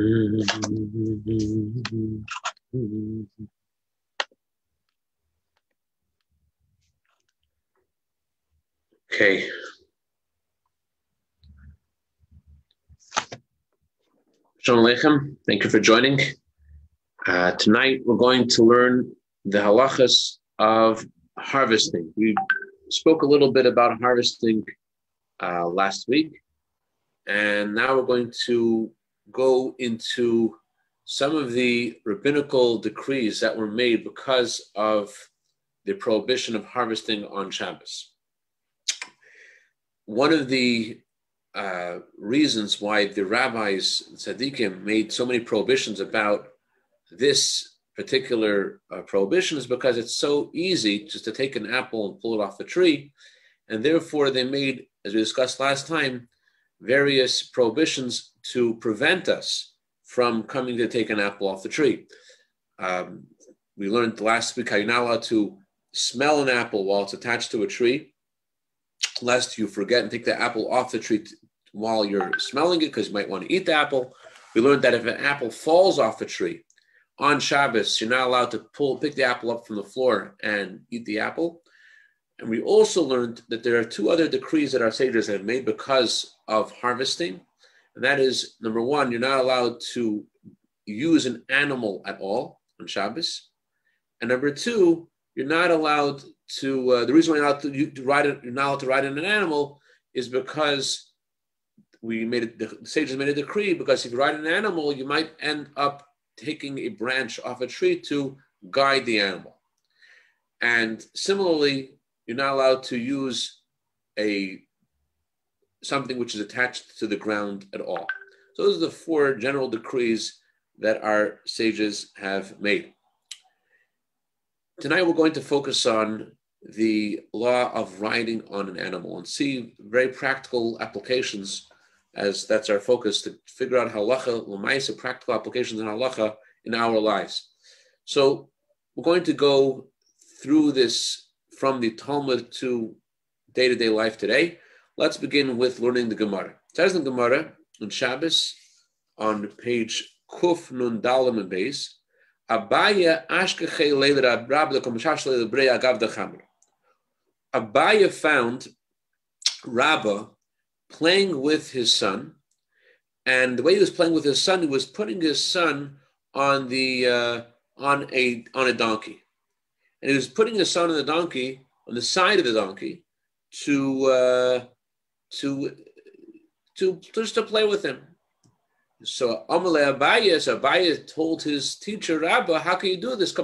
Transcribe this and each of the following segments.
Okay. Shalom Aleichem. Thank you for joining. Uh, tonight we're going to learn the halachas of harvesting. We spoke a little bit about harvesting uh, last week, and now we're going to go into some of the rabbinical decrees that were made because of the prohibition of harvesting on Shabbos. One of the uh, reasons why the rabbis, tzaddikim, made so many prohibitions about this particular uh, prohibition is because it's so easy just to take an apple and pull it off the tree. And therefore, they made, as we discussed last time, various prohibitions to prevent us from coming to take an apple off the tree. Um, we learned last week how you're not allowed to smell an apple while it's attached to a tree, lest you forget and take the apple off the tree t- while you're smelling it because you might want to eat the apple. We learned that if an apple falls off a tree on Shabbos, you're not allowed to pull, pick the apple up from the floor and eat the apple. And we also learned that there are two other decrees that our sages have made because of harvesting. And that is number one, you're not allowed to use an animal at all on Shabbos. And number two, you're not allowed to, uh, the reason why you're not to, to ride, you're not allowed to ride in an animal is because we made it, the sages made a decree because if you ride an animal, you might end up taking a branch off a tree to guide the animal. And similarly, you're not allowed to use a something which is attached to the ground at all. So those are the four general decrees that our sages have made. Tonight we're going to focus on the law of riding on an animal and see very practical applications as that's our focus to figure out halacha, lemaisa, practical applications in halacha in our lives. So we're going to go through this from the Talmud to day-to-day life today. Let's begin with learning the Gemara. It says in Gemara on Shabbos on page Kuf Nun Dalam and Beis, Abaye Ashkeche Leila Rabda Komishash Leila Breya Agav Dechamra. Abaya found Rabbah playing with his son, and the way he was playing with his son, he was putting his son on the uh, on a on a donkey, and he was putting his son on the donkey on the side of the donkey to uh, to to just to play with him. So Amalei Abaye, so Abaye told his teacher Rabba, "How can you do this?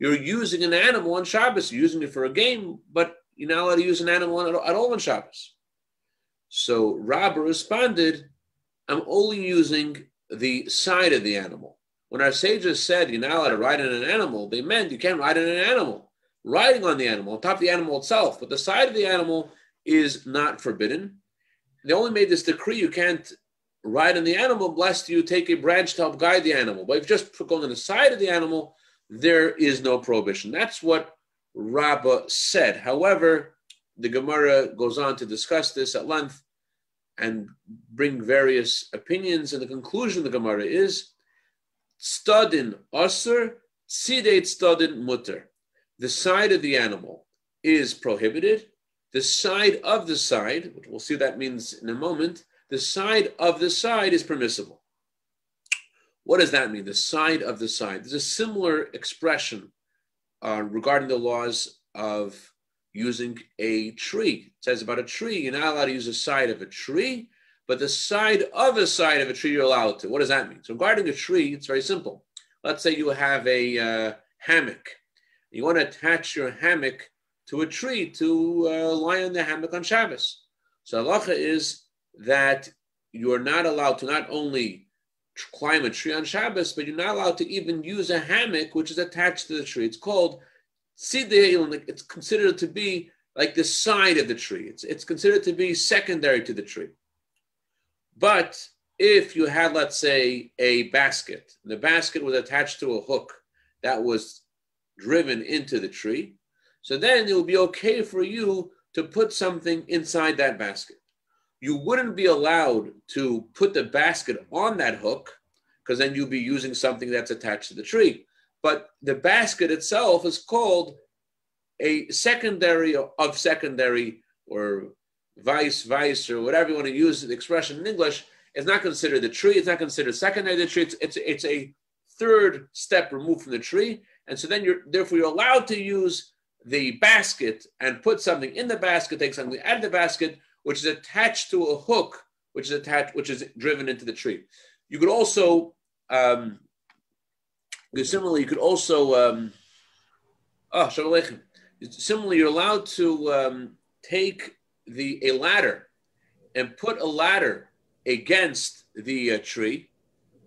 You're using an animal on Shabbos. You're using it for a game, but you're not allowed to use an animal at all on Shabbos." So Rabba responded, I'm only using the side of the animal. When our sages said you're not allowed to ride on an animal, they meant you can't ride on an animal. Riding on the animal, on top of the animal itself, but the side of the animal is not forbidden. They only made this decree you can't ride on the animal, lest you take a branch to help guide the animal. But if just going on the side of the animal, there is no prohibition. That's what Rabbah said. However, the Gemara goes on to discuss this at length and bring various opinions. And the conclusion of the Gemara is studin osir, sidate studin mutter. The side of the animal is prohibited. The side of the side, which we'll see what that means in a moment, the side of the side is permissible. What does that mean? The side of the side. There's a similar expression uh, regarding the laws of using a tree. It says about a tree, you're not allowed to use the side of a tree, but the side of a side of a tree you're allowed to. What does that mean? So regarding a tree, it's very simple. Let's say you have a uh, hammock. You want to attach your hammock to a tree to uh, lie on the hammock on Shabbos. So halacha is that you're not allowed to not only climb a tree on Shabbos, but you're not allowed to even use a hammock which is attached to the tree. It's called it's considered to be like the side of the tree. It's, it's considered to be secondary to the tree. But if you had, let's say, a basket, the basket was attached to a hook that was driven into the tree, so then it will be okay for you to put something inside that basket. you wouldn't be allowed to put the basket on that hook because then you'd be using something that's attached to the tree. But the basket itself is called a secondary of secondary or vice vice or whatever you want to use the expression in English. It's not considered the tree. It's not considered secondary to the tree. It's, it's, it's a third step removed from the tree. And so then you're therefore you're allowed to use the basket and put something in the basket, take something out of the basket, which is attached to a hook, which is attached, which is driven into the tree. You could also, um, similarly, you could also, um, oh, shalom Similarly, you're allowed to um, take the a ladder and put a ladder against the uh, tree,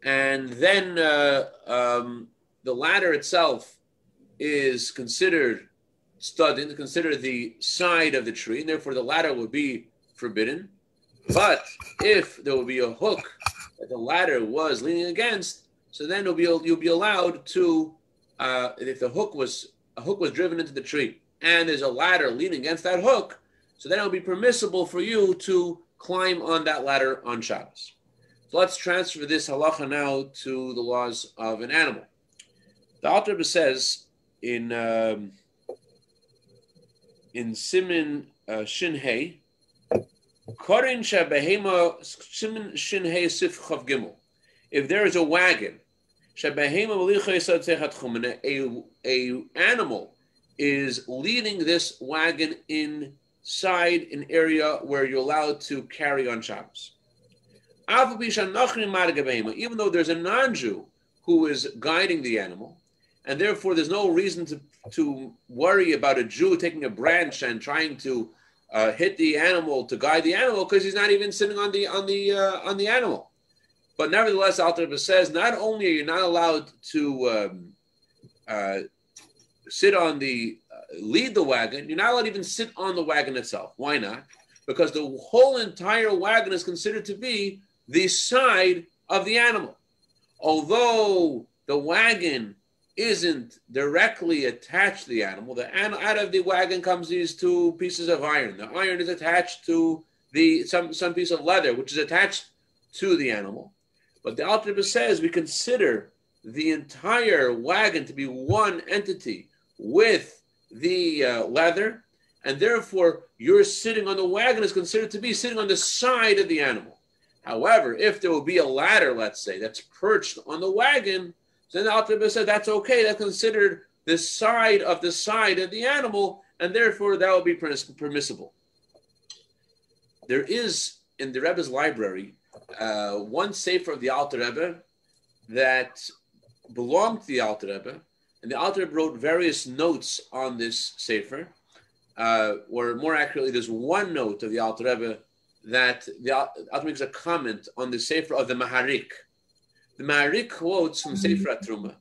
and then uh, um, the ladder itself is considered studding, consider the side of the tree, and therefore the ladder would be forbidden. But if there would be a hook that the ladder was leaning against, so then you'll be you'll be allowed to uh, if the hook was a hook was driven into the tree and there's a ladder leaning against that hook, so then it'll be permissible for you to climb on that ladder on Shabbos. So let's transfer this halacha now to the laws of an animal. The Alter says in um, in Simin uh, Shin Korin Shabahema Simin Shin Sif Chav Gimel. If there is a wagon, a a animal is leading this wagon inside an area where you're allowed to carry on Shabbos. Even though there's a non-Jew who is guiding the animal, and therefore there's no reason to, to worry about a Jew taking a branch and trying to uh, hit the animal to guide the animal because he's not even sitting on the on the uh, on the animal. But nevertheless, Alter says not only are you not allowed to um, uh, sit on the lead the wagon, you're not allowed to even sit on the wagon itself. Why not? Because the whole entire wagon is considered to be the side of the animal. Although the wagon isn't directly attached to the animal. The out of the wagon comes these two pieces of iron. The iron is attached to the some some piece of leather, which is attached to the animal. But the Alter says we consider the entire wagon to be one entity with the uh, leather, and therefore you're sitting on the wagon is considered to be sitting on the side of the animal. However, if there will be a ladder, let's say, that's perched on the wagon, then the Alter said that's okay. That's considered the side of the side of the animal, and therefore that will be permissible. There is in the Rebbe's library uh, one sefer of the Alter Rebbe that belonged to the Alter Rebbe, and the Rebbe wrote various notes on this sefer. Uh, or more accurately, there's one note of the Alter Rebbe that the Rebbe makes a comment on the sefer of the Maharik. The Maharik quotes from mm-hmm. Sefer Atruma.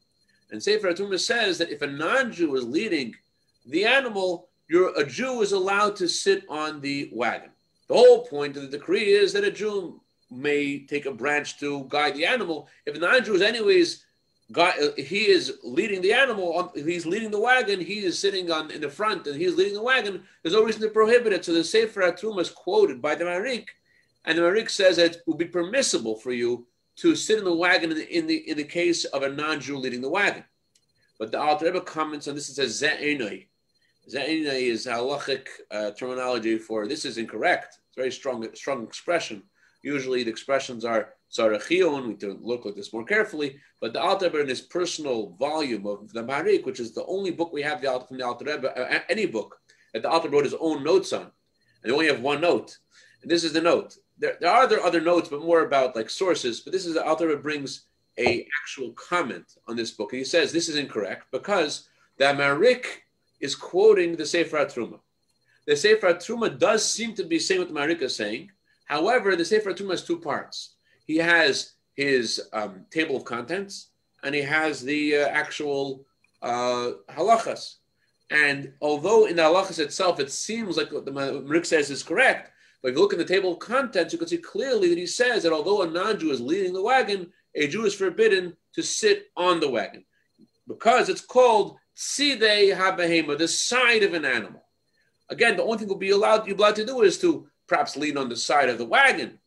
And Sefer Atruma says that if a non-Jew is leading the animal, a Jew is allowed to sit on the wagon. The whole point of the decree is that a Jew may take a branch to guide the animal. If a non-Jew is anyways, he is leading the animal. If he's leading the wagon, he is sitting on in the front, and he's leading the wagon. There's no reason to prohibit it. So the Sefer Atruma is quoted by the Marik, and the Marik says that it would be permissible for you to sit in the wagon in the, in the, in the case of a non-Jew leading the wagon. But the Alter Rebbe comments on this and says Ze'enoi. Ze'enoi is halachic uh, terminology for this is incorrect. It's a very strong strong expression. Usually the expressions are Sarachion, we need to look at this more carefully, but the Alter Rebbe in his personal volume of the Maharik, which is the only book we have the, from the Alter Rebbe, uh, any book that the Alter wrote his own notes on, and they only have one note. And this is the note there, there are other, other notes, but more about like sources. But this is the Alter brings a actual comment on this book. And he says this is incorrect because the Maharik is quoting the Sefer Truma. The Sefer Truma does seem to be saying what the is saying. However, the Sefer Truma has two parts. He has his um, table of contents and he has the uh, actual uh, halachas. And although in the halachas itself it seems like what the Maharik says is correct, but if you look in the table of contents, you can see clearly that he says that although a non-Jew is leading the wagon, a Jew is forbidden to sit on the wagon because it's called sidei habehema, the side of an animal. Again, the only thing will be allowed you're allowed to do is to perhaps lean on the side of the wagon,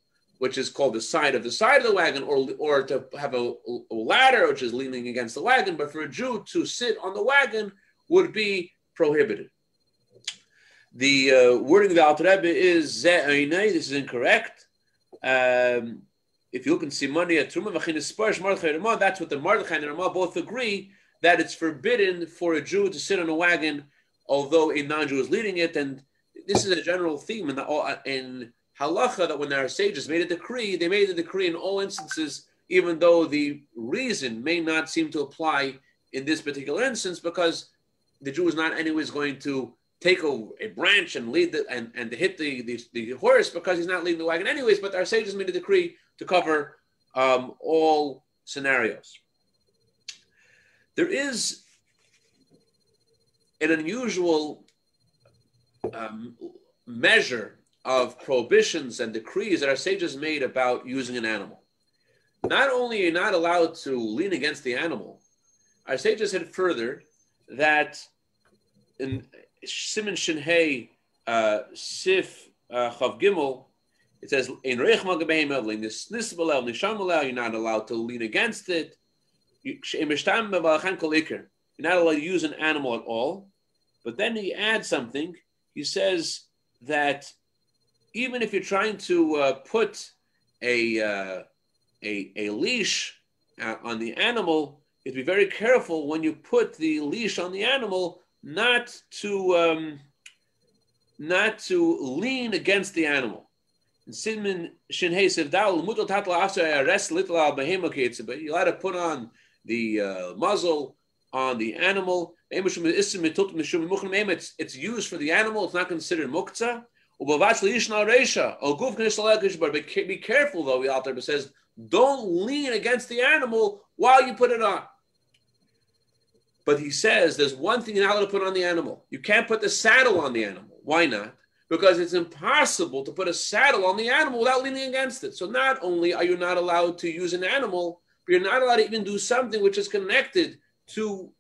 which is called the side of the side of the wagon, or, or to have a, a ladder, which is leaning against the wagon. But for a Jew to sit on the wagon would be prohibited. The uh, wording of the Alter Rebbe is This is incorrect. Um, if you look Truma Vachinis Sparsh Mordechai Ramah, that's what the Mordechai and Ramah both agree that it's forbidden for a Jew to sit on a wagon, although a non-Jew is leading it. And this is a general theme in, the, in halacha that when our sages made a decree, they made a decree in all instances, even though the reason may not seem to apply in this particular instance, because the Jew is not anyways going to take a, a branch and lead the, and, and hit the, the, the, horse because he's not leading the wagon anyways, but our sages made a decree to cover um, all scenarios. There is an unusual um, measure of prohibitions and decrees that our sages made about using an animal. Not only are you not allowed to lean against the animal, our sages said further that in Simon Shinhei uh, Sif uh, Chav Gimel, it says in Reich Magabeim this Nisbalel Nishamalel, you're not allowed to lean against it. You're not allowed to use an animal at all. But then he adds something. He says that even if you're trying to uh, put a, uh, a, a leash uh, on the animal, you have to be very careful when you put the leash on the animal not to um, not to lean against the animal. You're allowed to put on the uh, muzzle on the animal. It's, it's used for the animal. It's not considered muktzah. But be careful though, the Alter says, don't lean against the animal while you put it on. But he says there's one thing you're not allowed to put on the animal. You can't put the saddle on the animal. Why not? Because it's impossible to put a saddle on the animal without leaning against it. So not only are you not allowed to use an animal, but you're not allowed to even do something which is connected to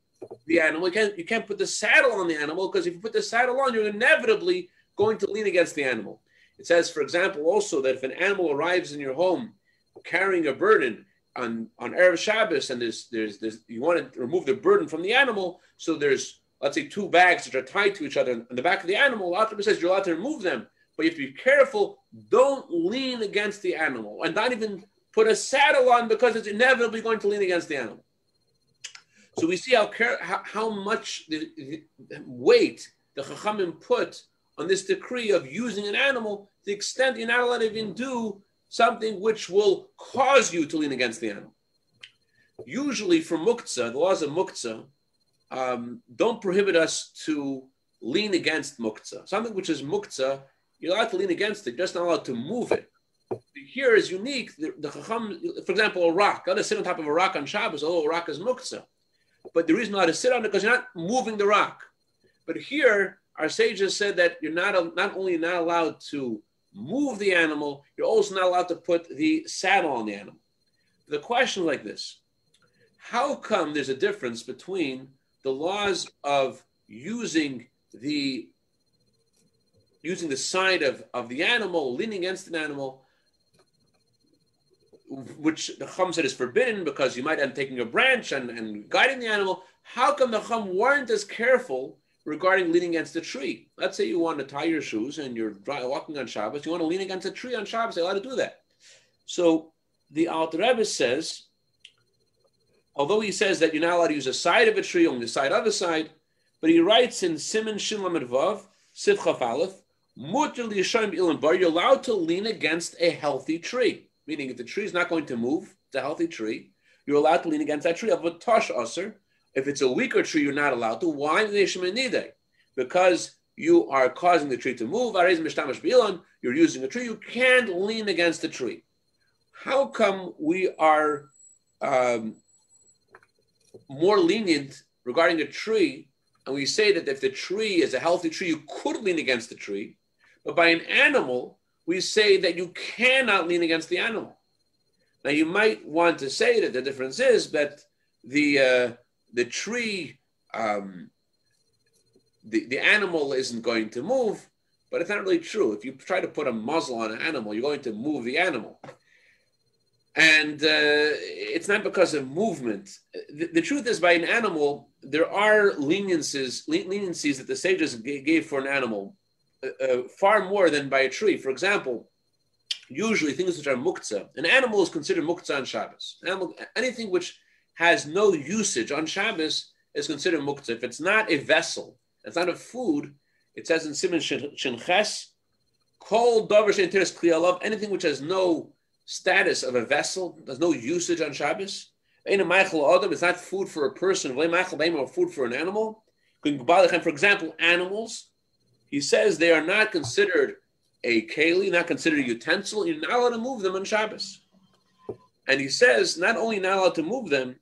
the animal. You can't, you can't put the saddle on the animal because if you put the saddle on, you're inevitably going to lean against the animal. It says, for example, also that if an animal arrives in your home carrying a burden on on erev Shabbos, and there's there's there's you want to remove the burden from the animal, so there's let's say two bags that are tied to each other on the back of the animal. Alter says you're allowed to remove them, but you have to be careful. Don't lean against the animal, and not even put a saddle on because it's inevitably going to lean against the animal. So we see how how, how much the, the weight the Chachamim put on this decree of using an animal, to the extent you're not allowed to even do something which will cause you to lean against the animal. Usually, for muktzah, the laws of muktzah um, don't prohibit us to lean against muktzah. Something which is muktzah, you're allowed to lean against it, just not allowed to move it. Here is unique. The, the chacham, for example, a rock. Got to sit on top of a rock on Shabbos. Oh, a rock is muktzah. But the reason not to sit on it because you're not moving the rock. But here, our sages said that you're not not only not allowed to move the animal, you're also not allowed to put the saddle on the animal. The question like this How come there's a difference between the laws of using the using the side of, of the animal, leaning against an animal, which the Chum said is forbidden because you might end up taking a branch and, and guiding the animal. How come the Chum weren't as careful regarding leaning against a tree. Let's say you want to tie your shoes and you're walking on Shabbos, you want to lean against a tree on Shabbos, you're allowed to do that. So the Alter Rebbe says, although he says that you're not allowed to use a side of a tree, only the side of a side, but he writes in Simon Shin Lamed Vav, Sivchaf Aleph, you're allowed to lean against a healthy tree. Meaning, if the tree is not going to move, it's a healthy tree, you're allowed to lean against that tree. Of a tosh usher, if it's a weaker tree, you're not allowed to. Why? Because you are causing the tree to move. You're using a tree. You can't lean against the tree. How come we are um, more lenient regarding a tree, and we say that if the tree is a healthy tree, you could lean against the tree, but by an animal, we say that you cannot lean against the animal. Now, you might want to say that the difference is that the uh, the tree, um, the, the animal isn't going to move, but it's not really true. If you try to put a muzzle on an animal, you're going to move the animal. And uh, it's not because of movement. The, the, truth is, by an animal, there are leniencies, leniencies that the sages gave for an animal, uh, uh, far more than by a tree. For example, usually things which are muktzah. An animal is considered muktzah on Shabbos. Animal, anything which has no usage on Shabbos is considered muktzah. If it's not a vessel, it's not a food, it says in Simon Shinches, kol davar she'interes kliyalav, anything which has no status of a vessel, there's no usage on Shabbos. It's not food for a person, or food for an animal. For example, animals, he says they are not considered a keli, not considered a utensil. You're not allowed to move them on Shabbos. And he says, not only not allowed to move them,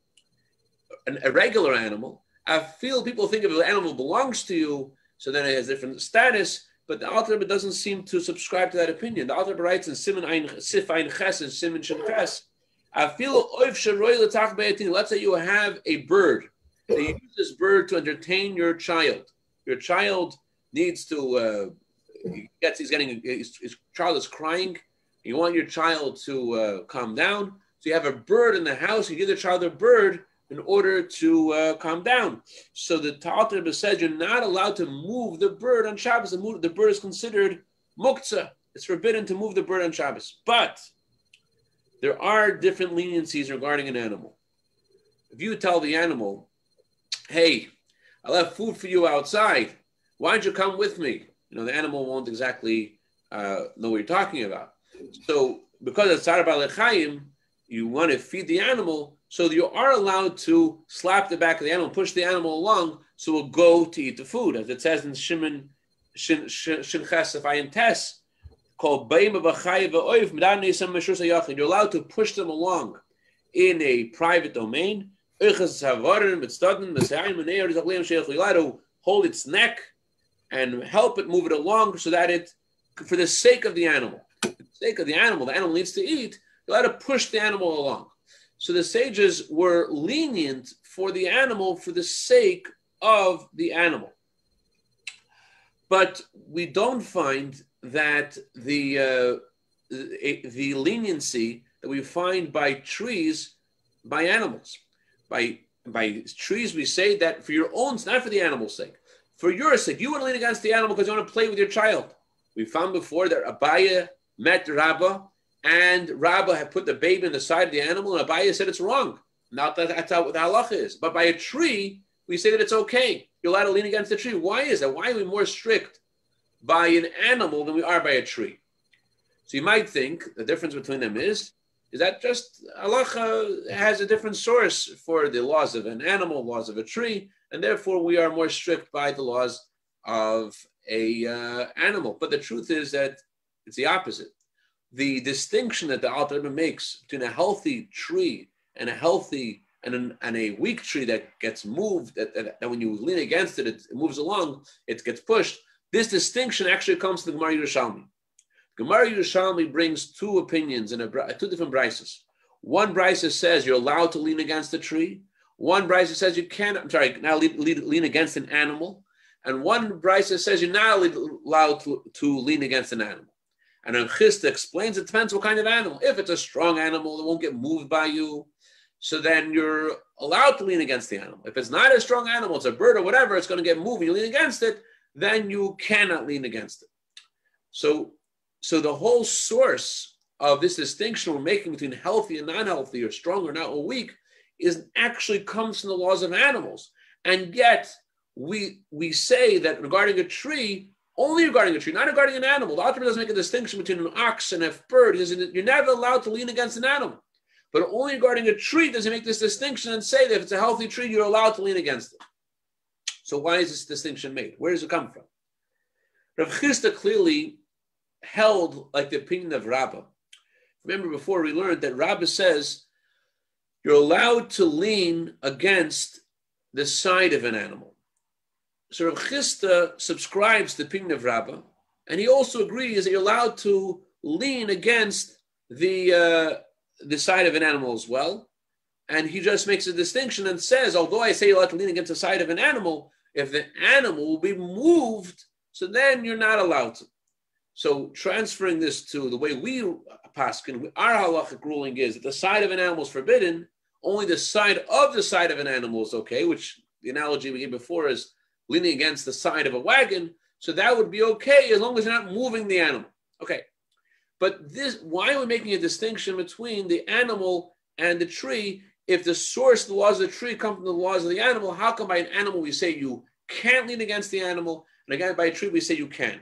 an, a regular animal, I feel people think if an animal belongs to you, so then it has different status, but the Alter Rebbe doesn't seem to subscribe to that opinion. The Alter Rebbe writes in Simon Ein Sif Ein Ches and Simon Shem Ches, I feel oif sharoy l'tach Let's say you have a bird. And you use this bird to entertain your child. Your child needs to uh, he gets he's getting his, his, child is crying. You want your child to uh, calm down, so you have a bird in the house. You give the child a bird in order to uh, calm down. So the Talmud says you're not allowed to move the bird on Shabbos. The, bird is considered muktzah. It's forbidden to move the bird on Shabbos. But there are different leniencies regarding an animal. If you tell the animal, hey, I left food for you outside. Why don't you come with me? You know, the animal won't exactly uh, know what you're talking about. So because it's Tzar Balechayim, you want to feed the animal, so you are allowed to slap the back of the animal, push the animal along, so it will go to eat the food, as it says in Shimon Shin Ayin Tes, called You're allowed to push them along in a private domain. Hold its neck and help it move it along so that it, for the sake of the animal, for the sake of the animal, the animal needs to eat, you're allowed to push the animal along. So the sages were lenient for the animal for the sake of the animal. But we don't find that the, uh, the leniency that we find by trees, by animals. By, by trees, we say that for your own, not for the animal's sake, for your sake. You want to lean against the animal because you want to play with your child. We found before that Abaye met Rabbah and Rabbah had put the baby in the side of the animal, and Abaye said it's wrong. Not that that's how the halacha is. But by a tree, we say that it's okay. You're allowed to lean against the tree. Why is that? Why are we more strict by an animal than we are by a tree? So you might think the difference between them is is that just halacha has a different source for the laws of an animal, laws of a tree, and therefore we are more strict by the laws of a uh, animal. But the truth is that it's the opposite the distinction that the Alter makes between a healthy tree and a healthy and, an, and a weak tree that gets moved, that, that, that when you lean against it, it, it, moves along, it gets pushed. This distinction actually comes to the Gemara Yerushalmi. Gemara Yerushalmi brings two opinions in a, two different brises. One brisa says you're allowed to lean against a tree. One brisa says you can't. I'm sorry, now lean, lean, lean against an animal. And one brisa says you're not allowed to, to lean against an animal. And then Chisda explains it depends what kind of animal. If it's a strong animal, it won't get moved by you. So then you're allowed to lean against the animal. If it's not a strong animal, it's a bird or whatever, it's going to get moved. You lean against it, then you cannot lean against it. So, so the whole source of this distinction we're making between healthy and non-healthy, or strong or not, or weak, is actually comes from the laws of animals. And yet we we say that regarding a tree, only regarding a tree, not regarding an animal. The Alter doesn't make a distinction between an ox and a bird. He says you're never allowed to lean against an animal. But only regarding a tree does he make this distinction and say that if it's a healthy tree, you're allowed to lean against it. So why is this distinction made? Where does it come from? Rav Chisda clearly held like the opinion of Rabbah. Remember before we learned that Rabbah says you're allowed to lean against the side of an animal. So Rav Chisda subscribes to of Rabbah, and he also agrees that you're allowed to lean against the uh, the side of an animal as well. And he just makes a distinction and says, although I say you're allowed to lean against the side of an animal, if the animal will be moved, so then you're not allowed to. So transferring this to the way we paskin, our halachic ruling is that the side of an animal is forbidden. Only the side of the side of an animal is okay, which the analogy we gave before is leaning against the side of a wagon. So that would be okay as long as you're not moving the animal. Okay. But this, why are we making a distinction between the animal and the tree? If the source, the laws of the tree come from the laws of the animal, how come by an animal we say you can't lean against the animal, and again by a tree we say you can?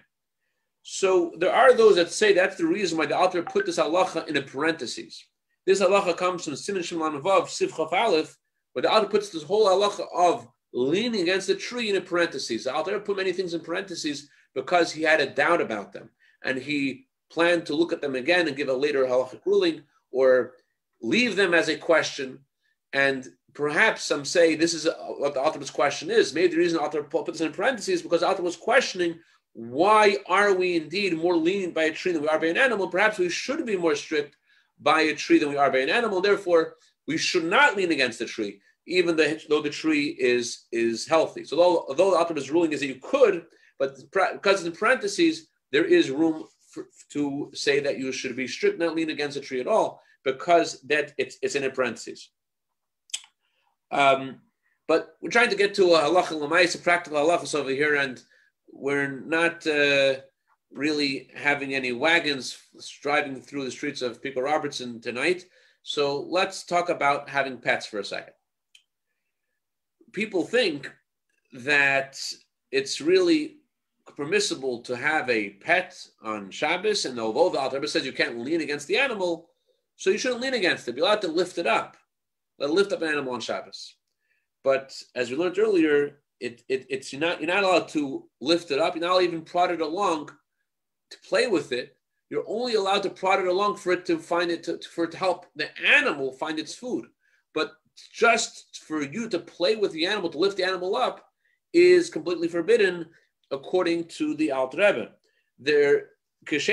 So there are those that say that's the reason why the Alter put this halacha in a parentheses. This halacha comes from Siman Shimon Vav Sivchaf Aleph, but the Alter puts this whole halacha of leaning against the tree in a parentheses. The Alter put many things in parentheses because he had a doubt about them, and he planned to look at them again and give a later halachic ruling, or leave them as a question. And perhaps some say this is what the Alter's question is. Maybe the reason the Alter put this in parentheses because the Alter was questioning why are we indeed more lenient by a tree than we are by an animal? Perhaps we should be more strict by a tree than we are by an animal. Therefore, we should not lean against the tree, even though the tree is is healthy. So, although, although the ultimate ruling is that you could, but because in parentheses there is room for, to say that you should be strict, not lean against a tree at all, because that it's it's in a parentheses. Um, but we're trying to get to a halacha l'mayis, a practical halachas over here, and we're not uh, really having any wagons driving through the streets of Pico Robertson tonight. So let's talk about having pets for a second. People think that it's really permissible to have a pet on Shabbos, and although the Alter says you can't lean against the animal, so you shouldn't lean against it. Be allowed to lift it up. Let lift up an animal on Shabbos. But as we learned earlier, it, it, it's you're not you're not allowed to lift it up. You're not even prod it along to play with it. You're only allowed to prod it along for it to find it to, for it to help the animal find its food. Just for you to play with the animal to lift the animal up is completely forbidden according to the Alter Rebbe. There, just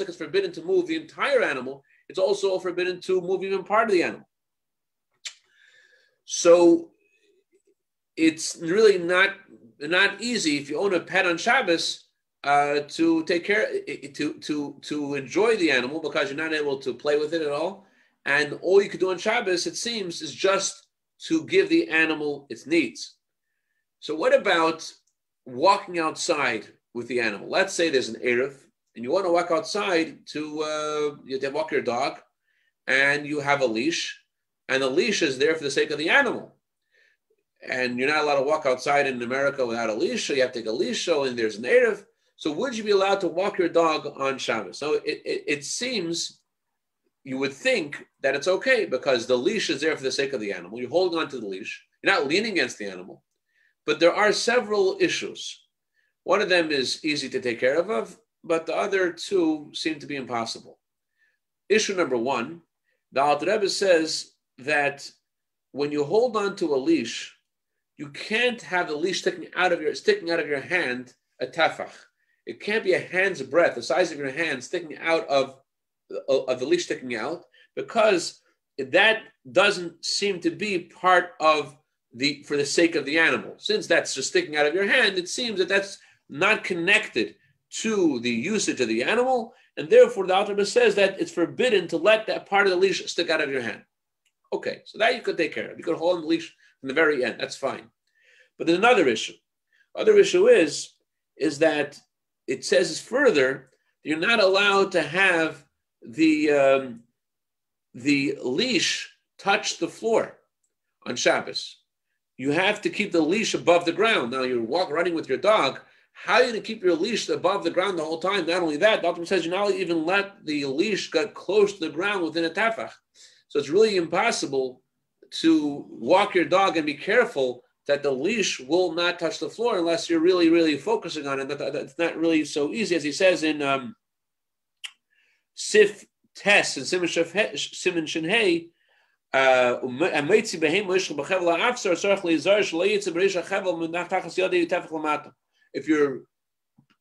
like it's forbidden to move the entire animal, it's also forbidden to move even part of the animal. So it's really not not easy if you own a pet on Shabbos uh, to take care to to to enjoy the animal because you're not able to play with it at all, and all you could do on Shabbos it seems is just to give the animal its needs. So what about walking outside with the animal? Let's say there's an eruv and you want to walk outside to uh, you to walk your dog, and you have a leash and the leash is there for the sake of the animal. And you're not allowed to walk outside in America without a leash, so you have to take a leash, so and there's an Eruv. So would you be allowed to walk your dog on Shabbos? So it, it, it seems you would think that it's okay because the leash is there for the sake of the animal. You're holding on to the leash. You're not leaning against the animal. But there are several issues. One of them is easy to take care of, but the other two seem to be impossible. Issue number one, the Alter Rebbe says that when you hold on to a leash, you can't have the leash sticking out of your sticking out of your hand a tefach. It can't be a hand's breadth, the size of your hand, sticking out of, of the leash sticking out, because that doesn't seem to be part of the for the sake of the animal. Since that's just sticking out of your hand, it seems that that's not connected to the usage of the animal, and therefore the Alter says that it's forbidden to let that part of the leash stick out of your hand. Okay, so that you could take care of. You could hold on the leash from the very end. That's fine. But there's another issue. Other issue is is that it says further you're not allowed to have the um, the leash touch the floor on Shabbos. You have to keep the leash above the ground. Now you're walk running with your dog. How are you going to keep your leash above the ground the whole time? Not only that, doctor says you're not even let the leash get close to the ground within a tefach. So it's really impossible to walk your dog and be careful that the leash will not touch the floor unless you're really, really focusing on it. That, that, that's not really so easy, as he says in um, Sif Tes and Simon Shinhei. Uh, if you're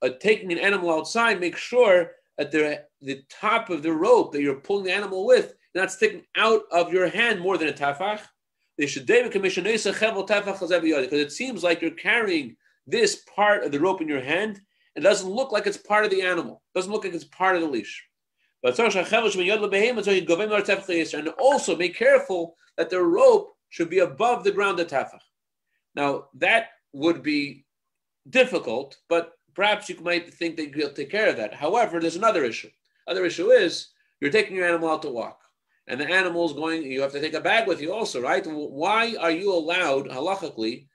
uh, taking an animal outside, make sure that the, the top of the rope that you're pulling the animal with not sticking out of your hand more than a tafach. They should David commission because it seems like you're carrying this part of the rope in your hand. It doesn't look like it's part of the animal. It doesn't look like it's part of the leash. And also be careful that the rope should be above the ground at tafach. Now that would be difficult, but perhaps you might think that you'll take care of that. However, there's another issue. Other issue is you're taking your animal out to walk, and the animal is going. You have to take a bag with you also, right? Why are you allowed halachically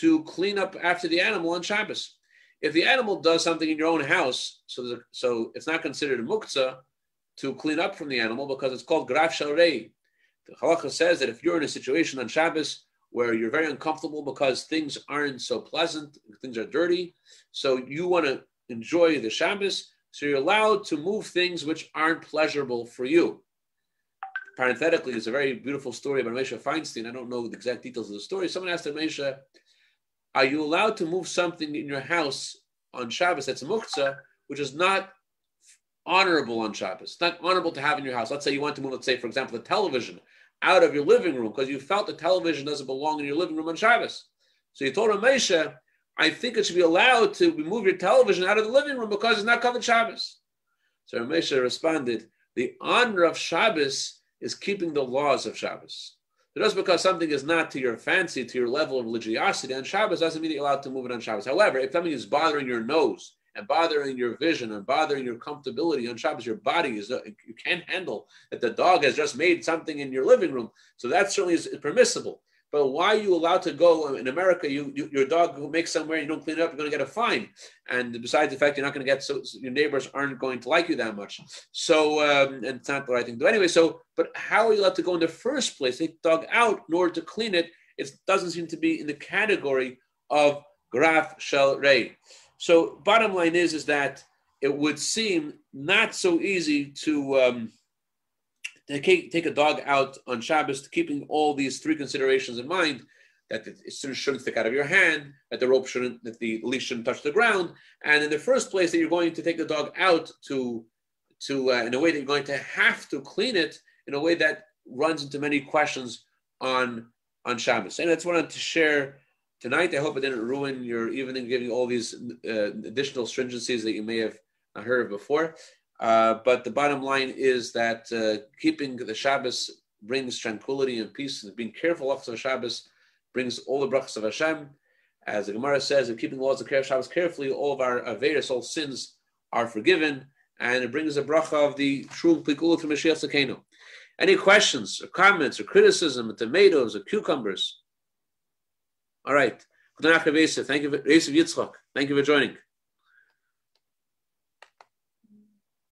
to clean up after the animal on Shabbos? If the animal does something in your own house, so so it's not considered a muktzah to clean up from the animal because it's called graf shalrei. The halacha says that if you're in a situation on Shabbos where you're very uncomfortable because things aren't so pleasant, things are dirty, so you want to enjoy the Shabbos, so you're allowed to move things which aren't pleasurable for you. Parenthetically, it's a very beautiful story about Moshe Feinstein. I don't know the exact details of the story. Someone asked Moshe, are you allowed to move something in your house on Shabbos that's muktzah, which is not honorable on Shabbos? It's not honorable to have in your house. Let's say you want to move, let's say, for example, the television out of your living room because you felt the television doesn't belong in your living room on Shabbos. So you told him, I think it should be allowed to remove your television out of the living room because it's not covered Shabbos. So Ramesha responded, the honor of Shabbos is keeping the laws of Shabbos. So just because something is not to your fancy, to your level of religiosity on Shabbos, doesn't mean you're allowed to move it on Shabbos. However, if something is bothering your nose and bothering your vision and bothering your comfortability on Shabbos, your body is uh, you can't handle that the dog has just made something in your living room. So that certainly is permissible. But why are you allowed to go in America? You, you your dog makes somewhere, you don't clean it up, you're going to get a fine. And besides the fact you're not going to get so your neighbors aren't going to like you that much. So um, and it's not the right thing to do anyway. So, but how are you allowed to go in the first place? Take the dog out in order to clean it. It doesn't seem to be in the category of graf shel rei. So, bottom line is is that it would seem not so easy to. Um, take, take a dog out on Shabbos, keeping all these three considerations in mind, that it shouldn't stick out of your hand, that the rope shouldn't, that the leash shouldn't touch the ground, and in the first place, that you're going to take the dog out to, to uh, in a way that you're going to have to clean it in a way that runs into many questions on on Shabbos. And that's what I wanted to share tonight. I hope it didn't ruin your evening, giving all these uh, additional stringencies that you may have heard of before. Uh, but the bottom line is that uh, keeping the Shabbos brings tranquility and peace, and being careful of the Shabbos brings all the brachas of Hashem. As the Gemara says, if keeping the laws of Shabbos carefully, all of our various all sins are forgiven, and it brings a bracha of the true pikul from Mashiach Tzidkeinu. Any questions or comments or criticism, of tomatoes or cucumbers? All right. Thank you. Thank you for joining.